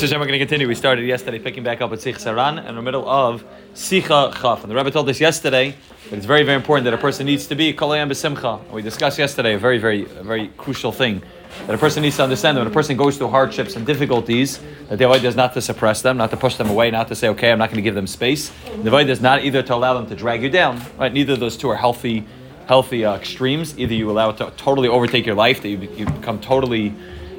So we're going to continue. We started yesterday picking back up at Sichos HaRan in the middle of Sicha Chaf. And the Rebbe told us yesterday that it's very, very important that a person needs to be Kolayam B'Simcha. We discussed yesterday a very, very, very crucial thing. That a person needs to understand that when a person goes through hardships and difficulties, that the idea is not to suppress them, not to push them away, not to say, okay, I'm not going to give them space. The idea is not either to allow them to drag you down, right? Neither of those two are healthy, healthy uh, extremes. Either you allow it to totally overtake your life, that you, you become totally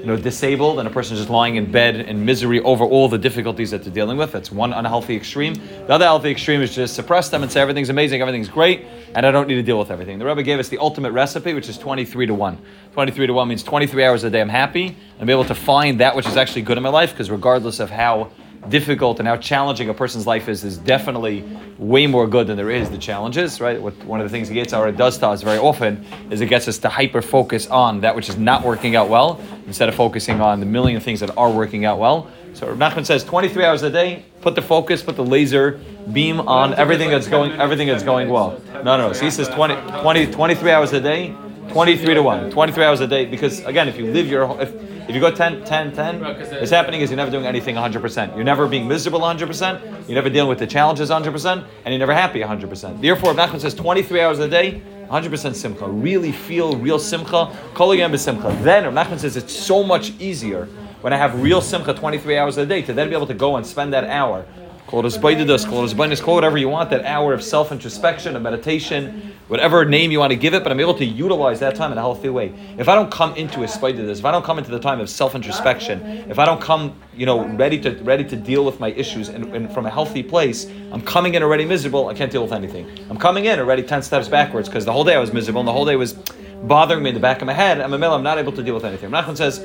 you know, disabled and a person just lying in bed in misery over all the difficulties that they're dealing with. That's one unhealthy extreme. The other healthy extreme is just suppress them and say everything's amazing, everything's great, and I don't need to deal with everything. The Rebbe gave us the ultimate recipe, which is 23 to 1. 23 to 1 means 23 hours a day I'm happy and be able to find that which is actually good in my life, because regardless of how difficult and how challenging a person's life is is definitely way more good than there is the challenges, right? What, one of the things the Yetzer Hara does to us very often is it gets us to hyper focus on that which is not working out well instead of focusing on the million things that are working out well. So Nachman says 23 hours a day, put the focus, put the laser beam on everything that's going everything that's going well. No, no, no. So he says 20, 20 23 hours a day, 23 to 1. 23 hours a day because again, if you live your if you go 10, 10, 10, what's happening is you're never doing anything 100%. You're never being miserable 100%. You're never dealing with the challenges 100%. And you're never happy 100%. Therefore, if Nachman says 23 hours a day, 100% simcha. Really feel real simcha. Kol again simcha. Then, Nachman says it's so much easier when I have real simcha 23 hours a day to then be able to go and spend that hour Call it hisbodedus, call it hisbodedus, call whatever you want, that hour of self introspection, of meditation, whatever name you want to give it, but I'm able to utilize that time in a healthy way. If I don't come into a hisbodedus, if I don't come into the time of self introspection, if I don't come, you know, ready to ready to deal with my issues and, and, from a healthy place, I'm coming in already miserable, I can't deal with anything. I'm coming in already 10 steps backwards because the whole day I was miserable and the whole day was bothering me in the back of my head. I'm a middle, I'm not able to deal with anything. Nachman says,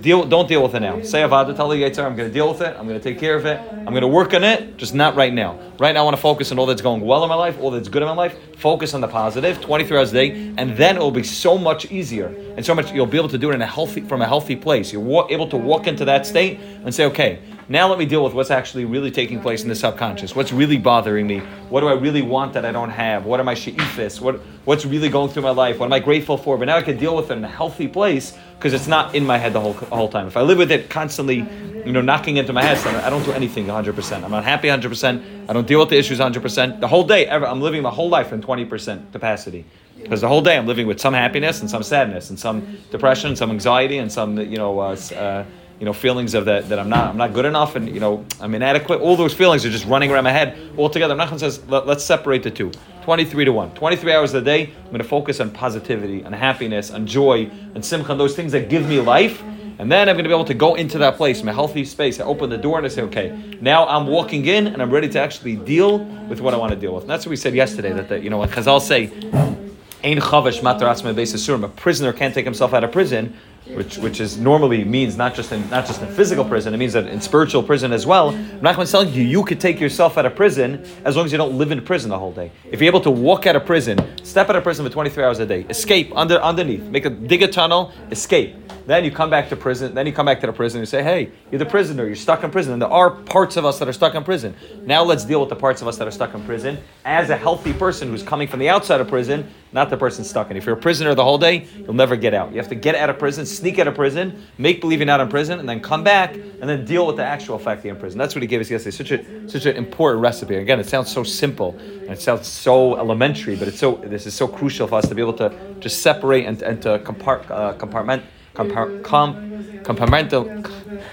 deal, don't deal with it now. Say Avada, Yetzer, I'm going to deal with it. I'm going to take care of it. I'm going to work on it, just not right now. Right now, I want to focus on all that's going well in my life, all that's good in my life. Focus on the positive, 23 hours a day, and then it will be so much easier and so much. You'll be able to do it in a healthy, from a healthy place. You're wa- able to walk into that state and say, okay. Now let me deal with what's actually really taking place in the subconscious. What's really bothering me? What do I really want that I don't have? What am I she'ifis? What, what's really going through my life? What am I grateful for? But now I can deal with it in a healthy place because it's not in my head the whole, whole time. If I live with it constantly, you know, knocking into my head, so I don't do anything 100%. I'm not happy 100%. I don't deal with the issues 100%. The whole day, ever, I'm living my whole life in 20% capacity. Because the whole day I'm living with some happiness and some sadness and some depression, and some anxiety, and some, you know, uh, uh, you know, feelings of that, that I'm not I'm not good enough and you know I'm inadequate. All those feelings are just running around my head all together. Nachman says let, us separate the two. 23 to 1. 23 hours a day, I'm going to focus on positivity, on happiness, on joy, and simcha, those things that give me life. And then I'm going to be able to go into that place, my healthy space. I open the door and I say, okay, now I'm walking in and I'm ready to actually deal with what I want to deal with. And that's what we said yesterday, that, the, you know, when Chazal say, Ein matar atzma beis A prisoner can't take himself out of prison which which is normally means not just in not just in physical prison, it means that in spiritual prison as well. Nachman's telling you you could take yourself out of prison as long as you don't live in prison the whole day. If you're able to walk out of prison, step out of prison for 23 hours a day, escape under underneath, make a dig a tunnel, escape. Then you come back to prison. Then you come back to the prison and you say, "Hey, you're the prisoner. You're stuck in prison." And there are parts of us that are stuck in prison. Now let's deal with the parts of us that are stuck in prison as a healthy person who's coming from the outside of prison, not the person stuck in. If you're a prisoner the whole day, you'll never get out. You have to get out of prison, sneak out of prison, make believe you're not in prison, and then come back and then deal with the actual fact that you're in prison. That's what he gave us yesterday. Such a such an important recipe. Again, it sounds so simple and it sounds so elementary, but it's so this is so crucial for us to be able to just separate and, and to compart, uh, compartment com- compartmental,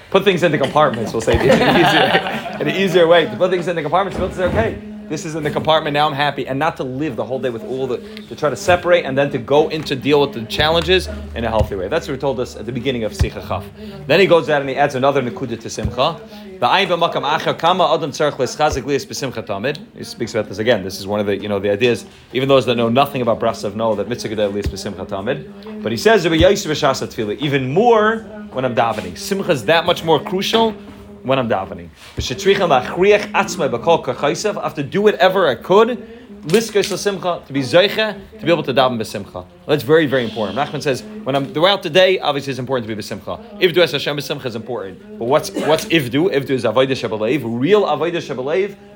put things into compartments. We'll say in an easier, in an easier way to put things into compartments. Say, okay, this is in the compartment. Now I'm happy, and not to live the whole day with all the to try to separate and then to go into deal with the challenges in a healthy way. That's what he told us at the beginning of Sikha Chaf. Then he goes out and he adds another nekuda to Simcha. He speaks about this again. This is one of the you know the ideas. Even those that know nothing about Brasav know that mitzvah lis b'simcha tamid. But he says even more when I'm davening. Simcha is that much more crucial when I'm davening. I have to do whatever I could to be zeicha, to be able to daven besimcha. That's very, very important. Nachman says, when I'm throughout the day, obviously it's important to be besimcha. Ivdu es Hashem besimcha is important. But what's what's ivdu? Ivdu is avodah shabalev. Real avodah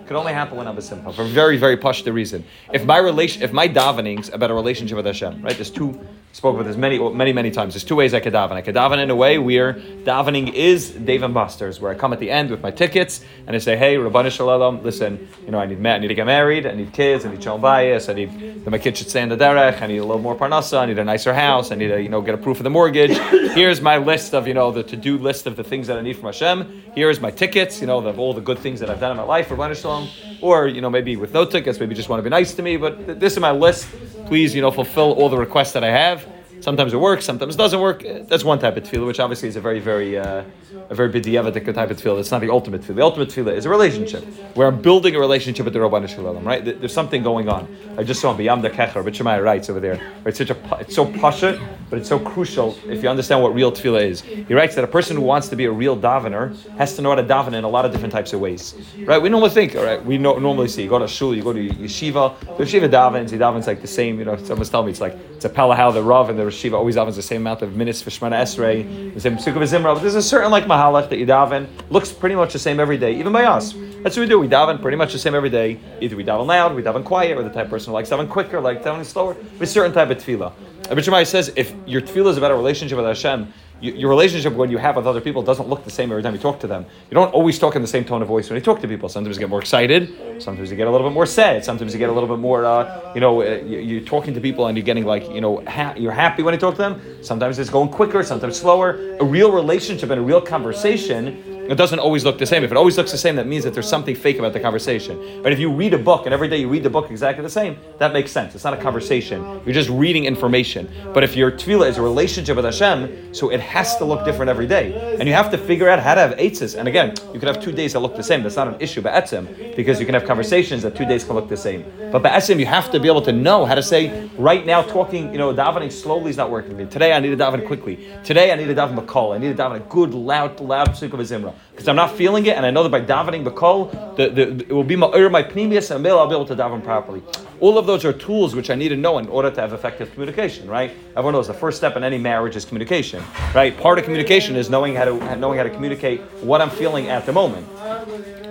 can only happen when I'm besimcha for a very, very the reason. If my relation, if my davening's about a relationship with Hashem, right? There's two spoke about this many, many, many times. There's two ways I could daven. I could daven in a way where davening is Dave and Buster's, where I come at the end with my tickets and I say, "Hey, Rabbanu Shalom, listen, you know, I need I need to get married, I need kids, I need shalom bayis, I need that my kids should stay in the derech, I need a little more parnasa, I need a nicer house, I need to, you know, get a proof of the mortgage. Here's my list of, you know, the to-do list of the things that I need from Hashem. Here's my tickets, you know, of all the good things that I've done in my life, Rabbanu Shalom. Or, you know, maybe with no tickets, maybe just want to be nice to me, but this is my list. Please, you know, fulfill all the requests that I have. Sometimes it works, sometimes it doesn't work. That's one type of tefillah, which obviously is a very, very, uh, a very b'diavadik type of tefillah. It's not the ultimate tefillah. The ultimate tefillah is a relationship where I'm building a relationship with the Rabbanu Shalom, right? There's something going on. I just saw B'yam the Kecher, but Shammai writes over there. It's such a, it's so pasha, but it's so crucial if you understand what real tefillah is. He writes that a person who wants to be a real davener has to know how to daven in a lot of different types of ways, right? We normally think, all right, we normally see, you go to shul, you go to yeshiva, the yeshiva davens, he davens like the same, you know, someone's telling me it's like, it's a palahal, the rav, and the yeshiva always davens the same amount of minutes for Shemoneh Esrei, the same Sukkah Zimra, but there's a certain like mahalach that you daven, looks pretty much the same every day, even by us. That's what we do. We daven pretty much the same every day. Either we daven loud, we daven quiet, or the type of person who likes daven quicker, like davening slower. With certain type of tefillah. Abba Shammai says if your tefillah is about a relationship with Hashem, you, your relationship when you have with other people doesn't look the same every time you talk to them. You don't always talk in the same tone of voice when you talk to people. Sometimes you get more excited. Sometimes you get a little bit more sad. Sometimes you get a little bit more, uh, you know, uh, you, are talking to people and you're getting like, you know, ha- you're happy when you talk to them. Sometimes it's going quicker. Sometimes slower. A real relationship and a real conversation it doesn't always look the same. If it always looks the same, that means that there's something fake about the conversation. But if you read a book and every day you read the book exactly the same, that makes sense. It's not a conversation. You're just reading information. But if your tefillah is a relationship with Hashem, so it has to look different every day. And you have to figure out how to have eitzes. And again, you could have two days that look the same. That's not an issue, but etzim, because you can have conversations that two days can look the same. But etzim, you have to be able to know how to say, right now, talking, you know, davening slowly is not working. For me. Today I need to daven quickly. Today I need to daven call. I need to daven a good, loud, loud psuk of a zimra because I'm not feeling it, and I know that by davening bakol, the, the, it will be my my penimius, and I'll be able to daven properly. All of those are tools which I need to know in order to have effective communication, right? Everyone knows the first step in any marriage is communication, right? Part of communication is knowing how to knowing how to communicate what I'm feeling at the moment,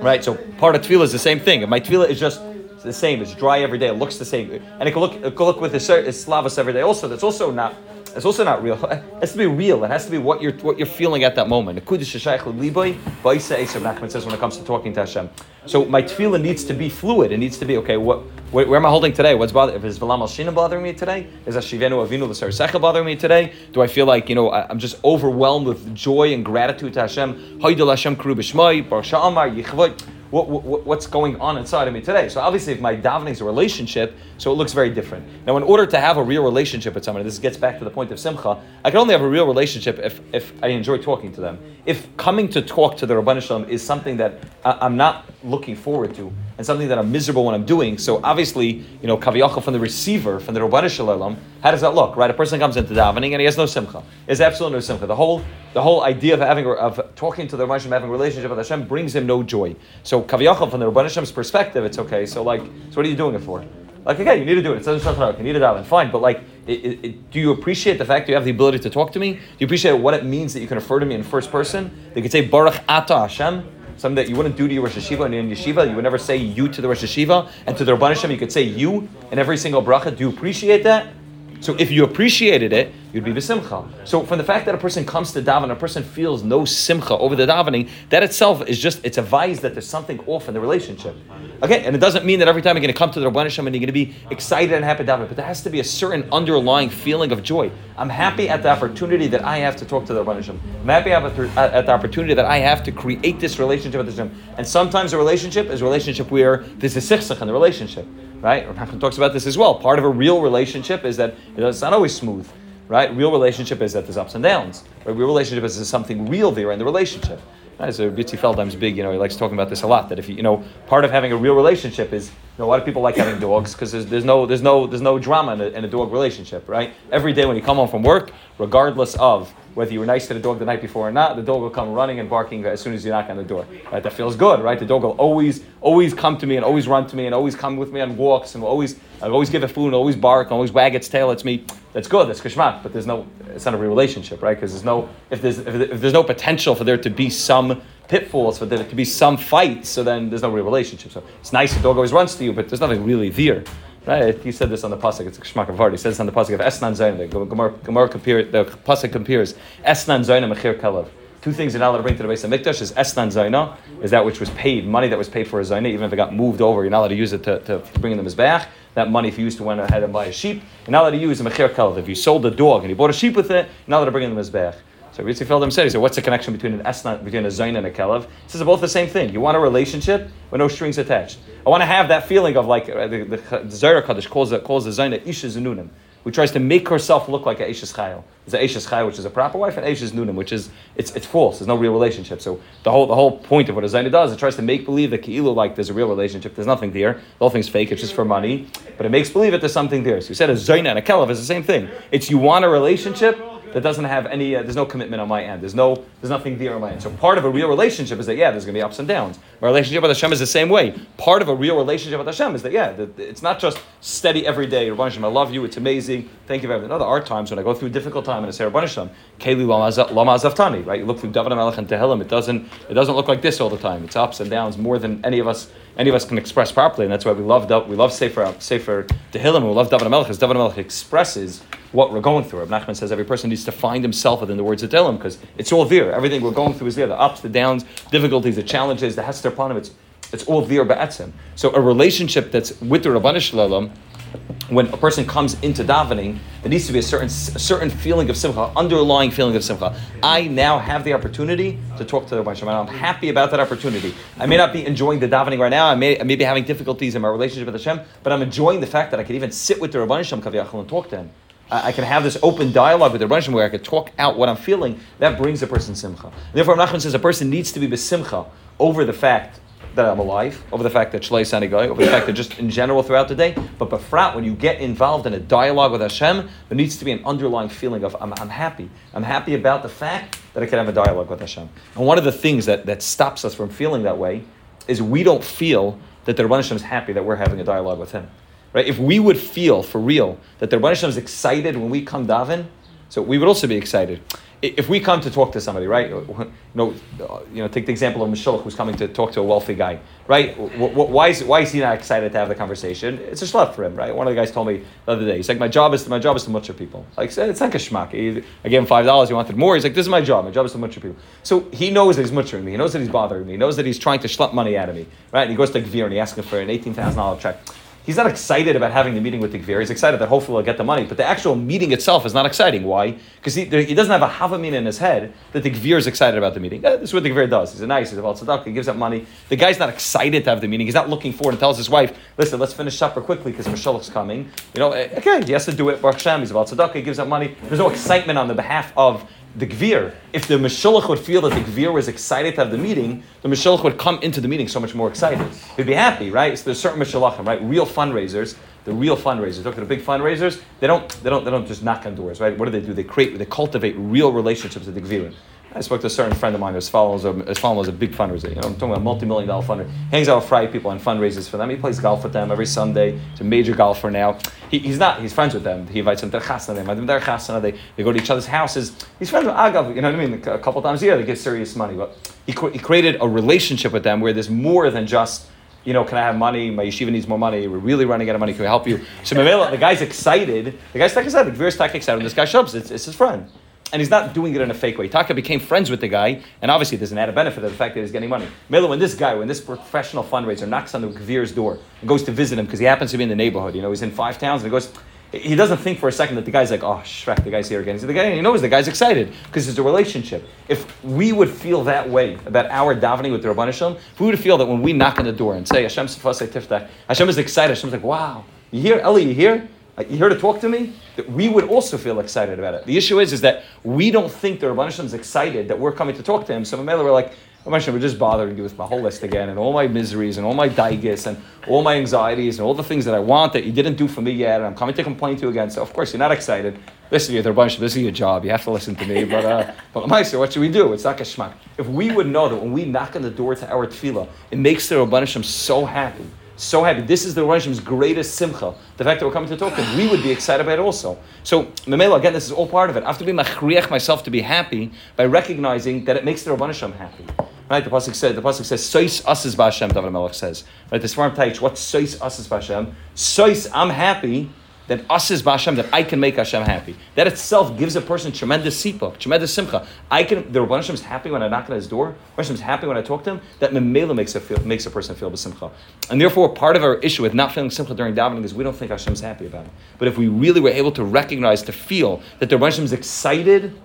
right? So part of tefillah is the same thing. If my tefillah is just the same, it's dry every day, it looks the same, and it can look it can look with a slavas every day. Also, that's also not it's also not real. It has to be real. It has to be what you're what you're feeling at that moment. Says when it comes to talking to Hashem. So my tefillah needs to be fluid. It needs to be okay. What where, where am I holding today? What's bothering? Is Valam al Shina bothering me today? Is Ashivenu Avinu l'Sarsecha bothering me today? Do I feel like you know I, am just overwhelmed with joy and gratitude to Hashem? Hashem what, what, what's going on inside of me today. So obviously, if my davening is a relationship, so it looks very different. Now, in order to have a real relationship with someone, this gets back to the point of simcha. I can only have a real relationship if, if I enjoy talking to them. If coming to talk to the Rabban is something that I'm not looking forward to, and something that I'm miserable when I'm doing. So obviously, you know, kaviyachal from the receiver, from the Rabban Shalom, how does that look? Right, a person comes into davening and he has no simcha. There's absolutely no simcha. The whole the whole idea of having of talking to the Rabban Shalom, having a relationship with Hashem brings him no joy. So kaviyachal from the Rabban Hashem's perspective, it's okay. So like, so what are you doing it for? Like again, you need to do it. It says you need to daven. Fine, but like, it, it, do you appreciate the fact that you have the ability to talk to me? Do you appreciate what it means that you can refer to me in first person? They could say Baruch Ata Hashem something that you wouldn't do to your Rosh Hashiva and in Yeshiva. You would never say you to the Rosh Hashiva, and to the Rabban Hashem, you could say you in every single bracha. Do you appreciate that? So if you appreciated it, you'd be simcha. So from the fact that a person comes to daven, a person feels no simcha over the davening, that itself is just, it's a vice that there's something off in the relationship. Okay, and it doesn't mean that every time you're going to come to the Rabban and you're going to be excited and happy davening, but there has to be a certain underlying feeling of joy. I'm happy at the opportunity that I have to talk to the Rabban Hashem. I'm happy at the opportunity that I have to create this relationship with the Hashem. And sometimes a relationship is a relationship where there's a sichsach in the relationship right? Rav talks about this as well. Part of a real relationship is that it's not always smooth, right? Real relationship is that there's ups and downs. Right? real relationship is there's something real there in the relationship. Right? So Bitzi Feldheim's big, you know, he likes talking about this a lot. That if you, you know, part of having a real relationship is, you know, a lot of people like having dogs because there's, there's no there's no there's no drama in a, in a dog relationship, right? Every day when you come home from work, regardless of whether you were nice to the dog the night before or not, the dog will come running and barking as soon as you knock on the door. Right? That feels good, right? The dog will always, always come to me and always run to me and always come with me on walks and will always, I'll always give it food and always bark and always wag its tail at me. That's good. That's kishmak. But there's no, it's not a real relationship, right? Because there's no, if there's, if, there's no potential for there to be some pitfalls, for there to be some fights, so then there's no real relationship. So it's nice the dog always runs to you, but there's nothing really there. Right? He said this on the pasuk. It's a kshmak of He says this on the pasuk of Esnan Zayin. The Gemara, compares, the pasuk compares Esnan Zayin Mechir Kalev. Two things you're not allowed to bring to the base of Mikdash is Esnan Zaina, is that which was paid, money that was paid for a Zaina, even if it got moved over, you're not allowed to use it to, to bring them as back. That money, if you used to went ahead and buy a sheep, you're not allowed to use a Mechir Kalev. If you sold a dog and you bought a sheep with it, you're not allowed to bring them as back. So Ritzi Feldham said, he said, what's the connection between an esna, between a zayin and a kelev? He says they're both the same thing. You want a relationship with no strings attached. I want to have that feeling of like uh, the, the, the Zohar HaKadosh calls it calls the zayin isha zanunim, who tries to make herself look like a Eishes Chayil. There's a Eishes Chayil, which is a proper wife, and Eishes Nunim, which is it's, it's false. There's no real relationship. So the whole the whole point of what a Zaina does, it tries to make believe that Ki'ilu like there's a real relationship. There's nothing there. The whole thing's fake. It's just for money. But it makes believe that there's something there. So you said a Zaina and a Kelev is the same thing. It's you want a relationship that doesn't have any, uh, there's no commitment on my end. There's no, there's nothing there on my end. So part of a real relationship is that, yeah, there's going to be ups and downs. My relationship with Hashem is the same way. Part of a real relationship with Hashem is that, yeah, that it's not just steady every day. Rabban Hashem, I love you, it's amazing, thank you very much. No, there are times when I go through a difficult time and I say, Rabban Hashem, Keli Lama Azavtani, right? You look through David Melech and Tehillim, it doesn't, it doesn't look like this all the time. It's ups and downs more than any of us any of us can express properly, and that's why we love we love Sefer Sefer Tehillim. We love David Melech because David Melech expresses what we're going through. Nachman says every person needs to find himself within the words of Tehillim because it's all there. Everything we're going through is there. The ups, the downs, difficulties, the challenges, the hester panim. It's it's all there ba'atzim. So a relationship that's with the Rabbanah Shalom when a person comes into davening, there needs to be a certain a certain feeling of simcha, underlying feeling of simcha. I now have the opportunity to talk to the Rabbi I'm happy about that opportunity. I may not be enjoying the davening right now. I may, I may be having difficulties in my relationship with Hashem, but I'm enjoying the fact that I can even sit with the Rabbi Shem and talk to him. I can have this open dialogue with the Rebbeinu where I can talk out what I'm feeling. That brings a person simcha. Therefore, Nachman says a person needs to be besimcha over the fact that I'm alive, over the fact that Shalei Sanigai, over the fact that just in general throughout the day. But Befrat, when you get involved in a dialogue with Hashem, there needs to be an underlying feeling of I'm, I'm happy. I'm happy about the fact that I can have a dialogue with Hashem. And one of the things that, that stops us from feeling that way is we don't feel that the Rebbeinu Hashem is happy that we're having a dialogue with Him. Right? If we would feel for real that the Rebbeinu Hashem is excited when we come daven, so we would also be excited if we come to talk to somebody, right? You know, you know, take the example of Mishulach who's coming to talk to a wealthy guy, right? Why is, why is he not excited to have the conversation? It's a shlef for him, right? One of the guys told me the other day. He's like, my job is to, my job is to mutcher people. Like it's like a schmuck. I gave him five dollars. He wanted more. He's like, this is my job. My job is to mutcher people. So he knows that he's mutchering me. He knows that he's bothering me. He knows that he's trying to schlep money out of me, right? And he goes to Gvir and he asks him for an eighteen thousand dollar check he's not excited about having the meeting with the Gvir. He's excited that hopefully he'll get the money. But the actual meeting itself is not exciting. Why? Because he, he doesn't have a Havamina in his head that the Gvir is excited about the meeting. Eh, this is what the Gvir does. He's a nice, he's about tzedakah, he gives up money. The guy's not excited to have the meeting. He's not looking forward and tells his wife, listen, let's finish supper quickly because Mishulach's coming. You know, eh, okay, he has to do it. Baruch Hashem, he's about tzedakah, he gives up money. There's no excitement on the behalf of the Gvir, if the Meshulach would feel that the Gvir was excited to have the meeting, the Meshulach would come into the meeting so much more excited. He'd be happy, right? So there's certain Meshulachim, right? Real fundraisers, the real fundraisers. Look at the big fundraisers. They don't, they don't, they don't just knock on doors, right? What do they do? They create, they cultivate real relationships with the Gvirim. I spoke to a certain friend of mine whose father was a, his father was a big fundraiser. You know, I'm talking about a multi-million dollar fundraiser. Hangs out with Fry people and fundraisers for them. He plays golf with them every Sunday. He's a major golfer now. He, he's not. He's friends with them. He invites them to chasna. They invite them to their chasna. They, they go to each other's houses. He's friends with Agav. You know what I mean? A couple times a year they give serious money. But he, he created a relationship with them where there's more than just you know, can I have money? My yeshiva needs more money. We're really running out of money. Can we help you? So the guy's excited. The guy's like said, the Gvir's excited. When this guy shows up, it's, it's his friend and he's not doing it in a fake way. Taka became friends with the guy, and obviously there's an added benefit of the fact that he's getting money. Mela, when this guy, when this professional fundraiser knocks on the Gvir's door and goes to visit him because he happens to be in the neighborhood, you know, he's in five towns, and he goes, he doesn't think for a second that the guy's like, oh, Shrek, the guy's here again. So the guy, and he knows the guy's excited because it's a relationship. If we would feel that way about our davening with the Rabban Hashem, if we would feel that when we knock on the door and say, Hashem Hashem is excited, Hashem's like, wow, you here, Eli, you you here to talk to me? That we would also feel excited about it. The issue is, is that we don't think the Rabban is excited that we're coming to talk to him. So Mamela, we're like, Hashem, we're just bothering you with my whole list again, and all my miseries, and all my daigas, and all my anxieties, and all the things that I want that you didn't do for me yet, and I'm coming to complain to you again. So, of course, you're not excited. Listen, to you're bunch. This is your job. You have to listen to me. But, uh, but Meister, what should we do? It's not geschmack. If we would know that when we knock on the door to our tefillah, it makes the Rabban so happy so happy. This is the Roshim's greatest simcha. The fact that we're coming to talk we would be excited about it also. So, Memela, again, this is all part of it. I have to be machriach myself to be happy by recognizing that it makes the Rabban Hashem happy. Right, the pasuk says. The pasuk says, "Sois asas b'Hashem." David Melech says, right. The Svarim Taich. What's sois asas b'Hashem? Sois, I'm happy that us is Hashem, that I can make Hashem happy. That itself gives a person tremendous sipuk, tremendous simcha. I can, the Rabban is happy when I knock on his door. Hashem is happy when I talk to him. That memela makes a, feel, makes a person feel simcha. And therefore, part of our issue with not feeling simcha during davening is we don't think Hashem is happy about it. But if we really were able to recognize, to feel that the Rabban is excited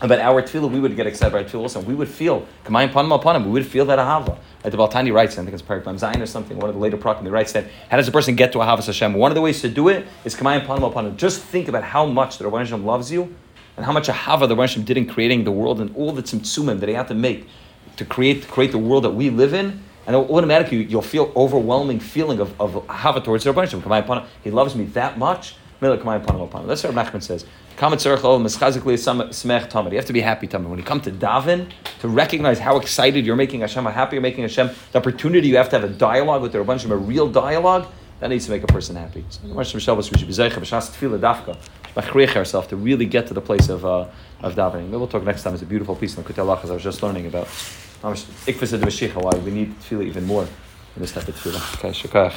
about our tefillah, we would get excited by our tefillah also. We would feel, kamayim panim upon him, we would feel that ahava. Like the Baltani writes, I think it's Parak Zion or something, one of the later Prakim, he writes that, how does a person get to ahavas Hashem? One of the ways to do it is kamayim panim upon him. Just think about how much the Rabban Hashem loves you, and how much ahava the Rabban Hashem did in creating the world, and all the tzimtzumim that he had to make to create, to create the world that we live in, and automatically you'll feel overwhelming feeling of, of ahava towards the Rabban Hashem. He loves me that much. That's what Nachman says. You have to be happy, Tamid. When you come to daven, to recognize how excited you're making Hashem, how happy you're making Hashem, the opportunity you have to have a dialogue with the Hashem, a real dialogue, that needs to make a person happy. So, we should be ourselves to really get to the place of, uh, of davening. We'll talk next time. It's a beautiful piece in the Kutelach as I was just learning about. Why we need tefillah even more in this type of tefillah. Okay, shukach.